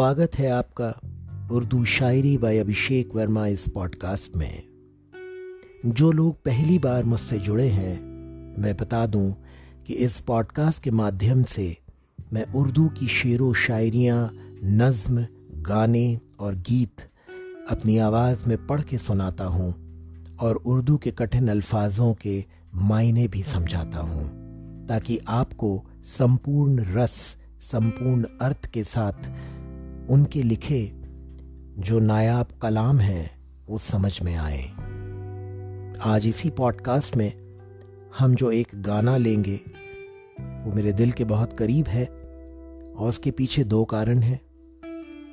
स्वागत है आपका उर्दू शायरी बाय अभिषेक वर्मा इस पॉडकास्ट में। जो लोग पहली बार मुझसे जुड़े हैं, मैं बता दूँ कि इस पॉडकास्ट के माध्यम से मैं उर्दू की शेर शायरियाँ, नज़्म, गाने और गीत अपनी आवाज़ में पढ़ के सुनाता हूँ और उर्दू के कठिन अल्फाजों के मायने भी समझाता हूँ, ताकि आपको संपूर्ण रस, संपूर्ण अर्थ के साथ उनके लिखे जो नायाब कलाम हैं, वो समझ में आए। आज इसी पॉडकास्ट में हम जो एक गाना लेंगे, वो मेरे दिल के बहुत करीब है और उसके पीछे दो कारण हैं।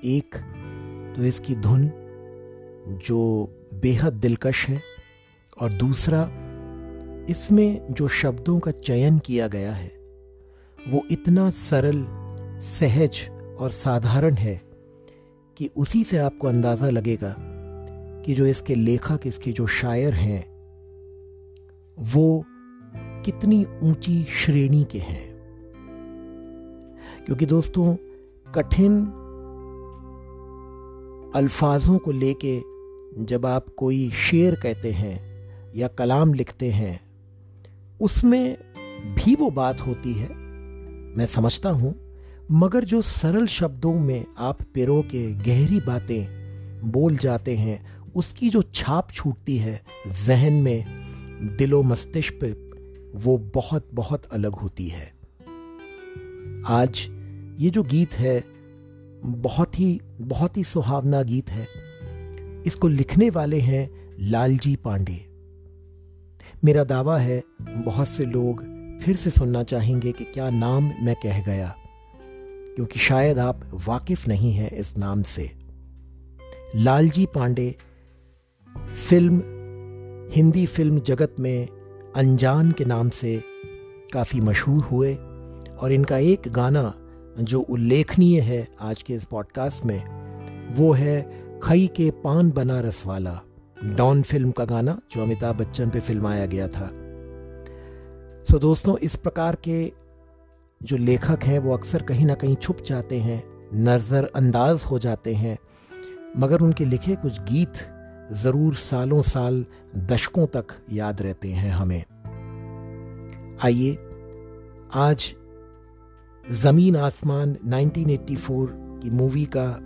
एक तो इसकी धुन जो बेहद दिलकश है और दूसरा, इसमें जो शब्दों का चयन किया गया है, वो इतना सरल, सहज और साधारण है कि उसी से आपको अंदाज़ा लगेगा कि जो इसके लेखक, इसके जो शायर हैं, वो कितनी ऊँची श्रेणी के हैं। क्योंकि दोस्तों, कठिन अल्फाजों को लेके जब आप कोई शेर कहते हैं या कलाम लिखते हैं, उसमें भी वो बात होती है। मैं समझता हूँ मगर जो सरल शब्दों में आप पिरो के गहरी बातें बोल जाते हैं, उसकी जो छाप छूटती है जहन में, दिलो मस्तिष्क पे, वो बहुत बहुत अलग होती है। आज ये जो गीत है, बहुत ही बहुत ही सुहावना गीत है। इसको लिखने वाले हैं लालजी पांडे। मेरा दावा है, बहुत से लोग फिर से सुनना चाहेंगे कि क्या नाम मैं कह गया। क्योंकि शायद आप वाकिफ नहीं हैं इस नाम से। लालजी पांडे, फ़िल्म, हिंदी फ़िल्म जगत में अनजान के नाम से काफ़ी मशहूर हुए और इनका एक गाना जो उल्लेखनीय है आज के इस पॉडकास्ट में, वो है खई के पान बनारस वाला, डॉन फ़िल्म का गाना जो अमिताभ बच्चन पे फिल्माया गया था। सो दोस्तों, इस प्रकार के जो लेखक हैं, वो अक्सर कहीं ना कहीं छुप जाते हैं, नज़रअंदाज हो जाते हैं। मगर उनके लिखे कुछ गीत ज़रूर सालों साल, दशकों तक याद रहते हैं हमें। आइए, आज ज़मीन आसमान 1984 की मूवी का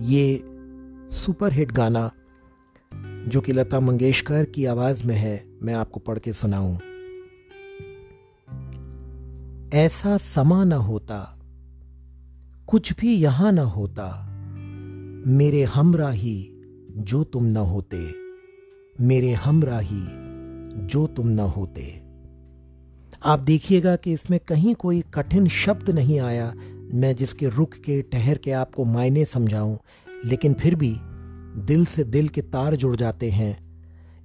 ये सुपरहिट गाना, जो कि लता मंगेशकर की आवाज़ में है, मैं आपको पढ़ के सुनाऊं। ऐसा समा न होता, कुछ भी यहाँ न होता, मेरे हमराही जो तुम न होते, मेरे हमराही जो तुम न होते। आप देखिएगा कि इसमें कहीं कोई कठिन शब्द नहीं आया, मैं जिसके रुक के, ठहर के आपको मायने समझाऊं, लेकिन फिर भी दिल से दिल के तार जुड़ जाते हैं।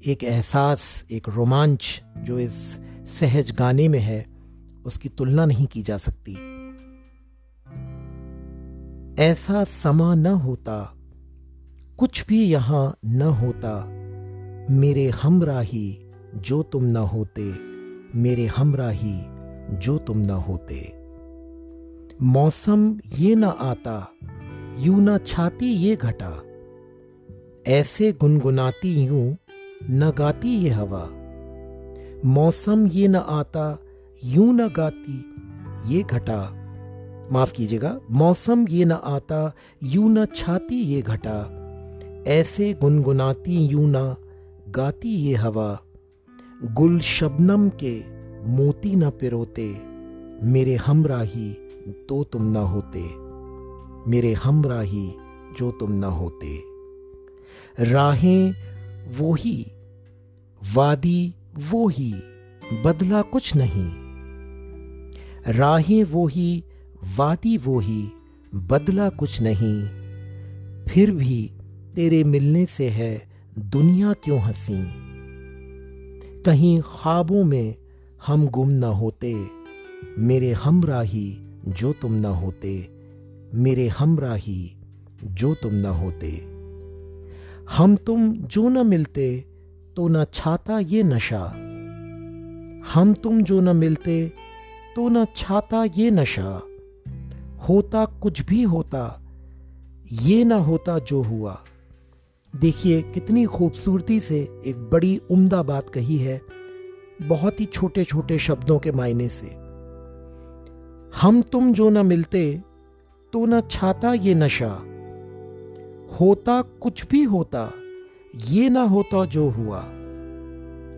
एक एहसास, एक रोमांच जो इस सहज गाने में है उसकी तुलना नहीं की जा सकती। ऐसा समा न होता, कुछ भी यहाँ न होता, मेरे हमराही जो तुम न होते, मेरे हमराही जो तुम न होते। मौसम ये न आता, यू न छाती ये घटा, ऐसे गुनगुनाती यूँ न गाती ये हवा। मौसम ये न आता यूँ न गाती, ये घटा। माफ़ कीजिएगा, मौसम ये न आता, यूँ न छाती ये घटा। ऐसे गुनगुनाती यूँ ना, गाती ये हवा। गुल शबनम के मोती न पिरोते, मेरे हमराही तो तुम ना होते। मेरे हमराही जो तुम ना होते। राहें वो ही, वादी वो ही, बदला कुछ नहीं। राहें वो ही वादी वो ही, बदला कुछ नहीं। फिर भी तेरे मिलने से है दुनिया क्यों हँसी? कहीं ख्वाबों में हम गुम न होते, मेरे हमराही जो तुम न होते, मेरे हमराही जो तुम न होते। हम तुम जो न मिलते तो न छाता ये नशा। हम तुम जो न मिलते तो न छाता, ये नशा होता कुछ भी होता, ये ना होता जो हुआ। देखिए, कितनी खूबसूरती से एक बड़ी उम्दा बात कही है, बहुत ही छोटे छोटे शब्दों के मायने से। हम तुम जो ना मिलते तो ना छाता, ये नशा होता कुछ भी होता, ये ना होता जो हुआ।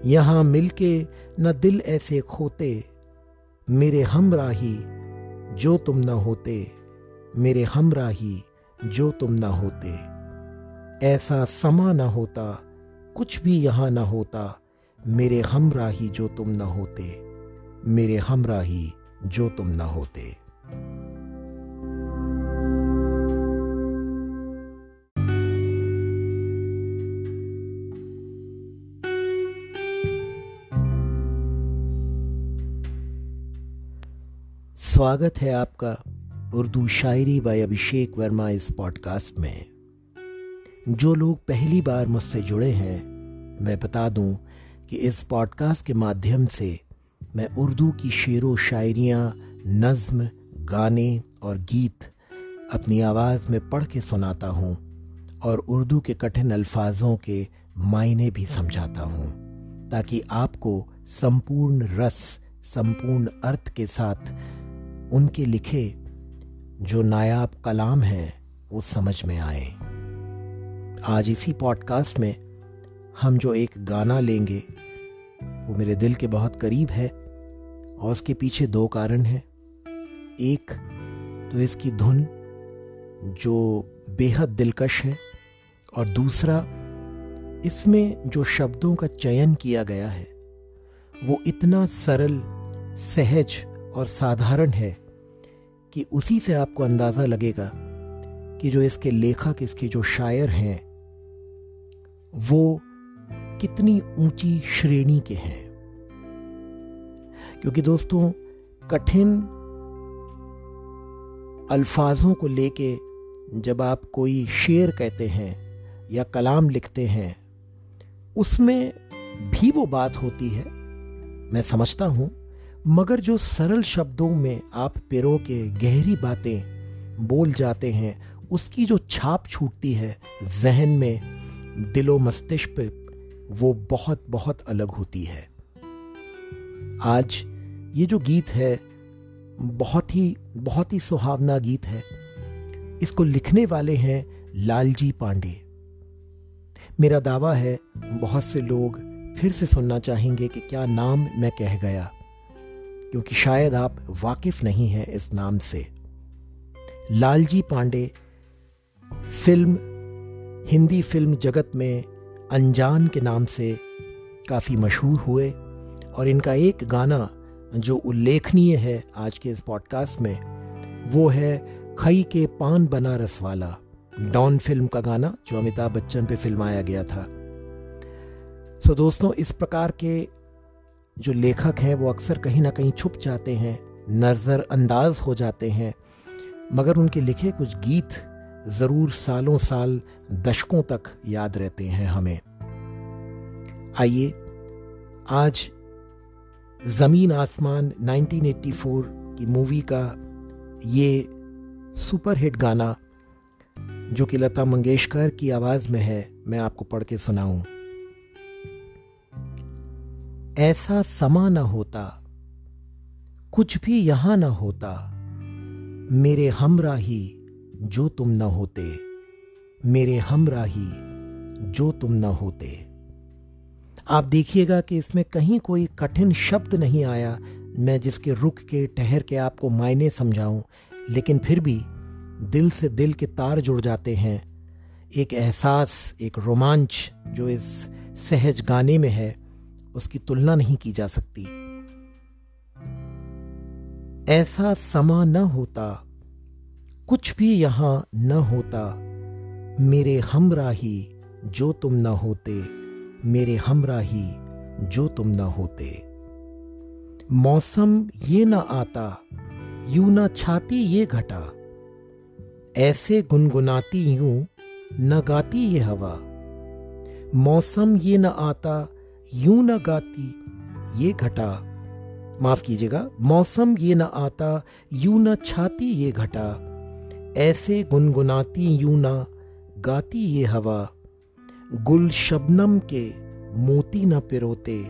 यहाँ मिलके न दिल ऐसे खोते। मेरे हमराही जो तुम न होते, मेरे हमराही जो तुम न होते। ऐसा समा न होता, कुछ भी यहाँ न होता, मेरे हमराही जो तुम न होते, मेरे हमराही जो तुम न होते। स्वागत है आपका उर्दू शायरी बाय अभिषेक वर्मा इस पॉडकास्ट में। जो लोग पहली बार मुझसे जुड़े हैं, मैं बता दूँ कि इस पॉडकास्ट के माध्यम से मैं उर्दू की शेर शायरियाँ, नज्म, गाने और गीत अपनी आवाज़ में पढ़ के सुनाता हूँ और उर्दू के कठिन अल्फाजों के मायने भी समझाता हूँ, ताकि आपको संपूर्ण रस, संपूर्ण अर्थ के साथ उनके लिखे जो नायाब कलाम हैं, वो समझ में आए। आज इसी पॉडकास्ट में हम जो एक गाना लेंगे, वो मेरे दिल के बहुत करीब है और उसके पीछे दो कारण हैं। एक तो इसकी धुन जो बेहद दिलकश है और दूसरा, इसमें जो शब्दों का चयन किया गया है, वो इतना सरल, सहज और साधारण है कि उसी से आपको अंदाज़ा लगेगा कि जो इसके लेखक, इसके जो शायर हैं, वो कितनी ऊँची श्रेणी के हैं। क्योंकि दोस्तों, कठिन अल्फाजों को लेके जब आप कोई शेर कहते हैं या कलाम लिखते हैं, उसमें भी वो बात होती है। मैं समझता हूँ मगर जो सरल शब्दों में आप पिरो के गहरी बातें बोल जाते हैं, उसकी जो छाप छूटती है जहन में, दिलो मस्तिष्क पे, वो बहुत बहुत अलग होती है। आज ये जो गीत है, बहुत ही बहुत ही सुहावना गीत है। इसको लिखने वाले हैं लालजी पांडे। मेरा दावा है, बहुत से लोग फिर से सुनना चाहेंगे कि क्या नाम मैं कह गया। क्योंकि शायद आप वाकिफ नहीं हैं इस नाम से। लालजी पांडे, फ़िल्म, हिंदी फ़िल्म जगत में अनजान के नाम से काफ़ी मशहूर हुए और इनका एक गाना जो उल्लेखनीय है आज के इस पॉडकास्ट में, वो है खई के पान बनारस वाला, डॉन फ़िल्म का गाना जो अमिताभ बच्चन पे फिल्माया गया था। सो दोस्तों, इस प्रकार के जो लेखक हैं, वो अक्सर कहीं ना कहीं छुप जाते हैं, नज़रअंदाज हो जाते हैं। मगर उनके लिखे कुछ गीत ज़रूर सालों साल, दशकों तक याद रहते हैं हमें। आइए, आज ज़मीन आसमान 1984 की मूवी का ये सुपर हिट गाना, जो कि लता मंगेशकर की आवाज़ में है, मैं आपको पढ़ के सुनाऊं। ऐसा समा न होता, कुछ भी यहाँ न होता। मेरे हमराही जो तुम न होते, मेरे हमराही जो तुम न होते। आप देखिएगा कि इसमें कहीं कोई कठिन शब्द नहीं आया, मैं जिसके रुक के, ठहर के आपको मायने समझाऊं, लेकिन फिर भी दिल से दिल के तार जुड़ जाते हैं। एक एहसास, एक रोमांच जो इस सहज गाने में है उसकी तुलना नहीं की जा सकती। ऐसा समा न होता, कुछ भी यहाँ न होता, मेरे हमराही जो तुम न होते, मेरे हमराही जो तुम न होते। मौसम ये न आता, यू न छाती ये घटा। ऐसे गुनगुनाती यूँ न गाती ये हवा। मौसम ये न आता यूँ न गाती, ये घटा। माफ़ कीजिएगा, मौसम ये न आता, यूँ न छाती ये घटा। ऐसे गुनगुनाती यूँ ना, गाती ये हवा। गुल शबनम के मोती न पिरोते,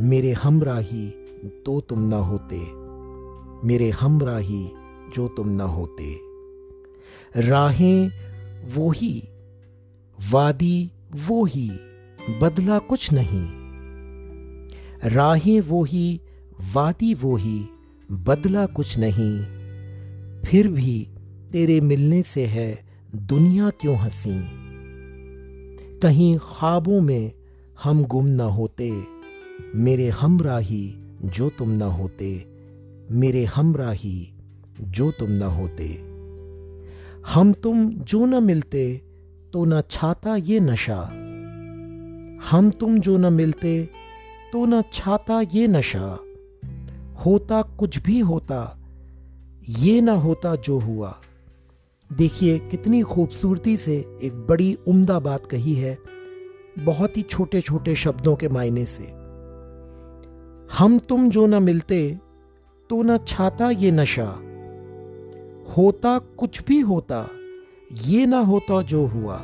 मेरे हमराही तो तुम ना होते। मेरे हमराही जो तुम ना होते। राहें वो ही, वादी वो ही, बदला कुछ नहीं। राहें वो ही वादी वो ही, बदला कुछ नहीं। फिर भी तेरे मिलने से है दुनिया क्यों हँसी? कहीं ख्वाबों में हम गुम न होते, मेरे हमराही जो तुम न होते, मेरे हमराही जो तुम न होते। हम तुम जो न मिलते तो न छाता ये नशा। हम तुम जो न मिलते तो न छाता, ये नशा। होता कुछ भी होता, ये ना होता जो हुआ। देखिए, कितनी खूबसूरती से एक बड़ी उम्दा बात कही है, बहुत ही छोटे छोटे शब्दों के मायने से। हम तुम जो न मिलते तो न छाता, ये नशा। होता कुछ भी होता, ये ना होता जो हुआ।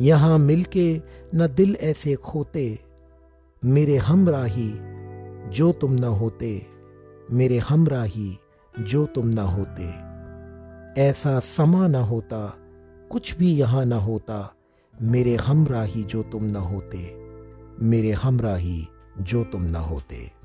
यहाँ मिलके न दिल ऐसे खोते। मेरे हमराही जो तुम ना होते, मेरे हमराही जो तुम ना होते। ऐसा समा ना होता, कुछ भी यहाँ ना होता, मेरे हमराही जो तुम ना होते, मेरे हमराही जो तुम ना होते।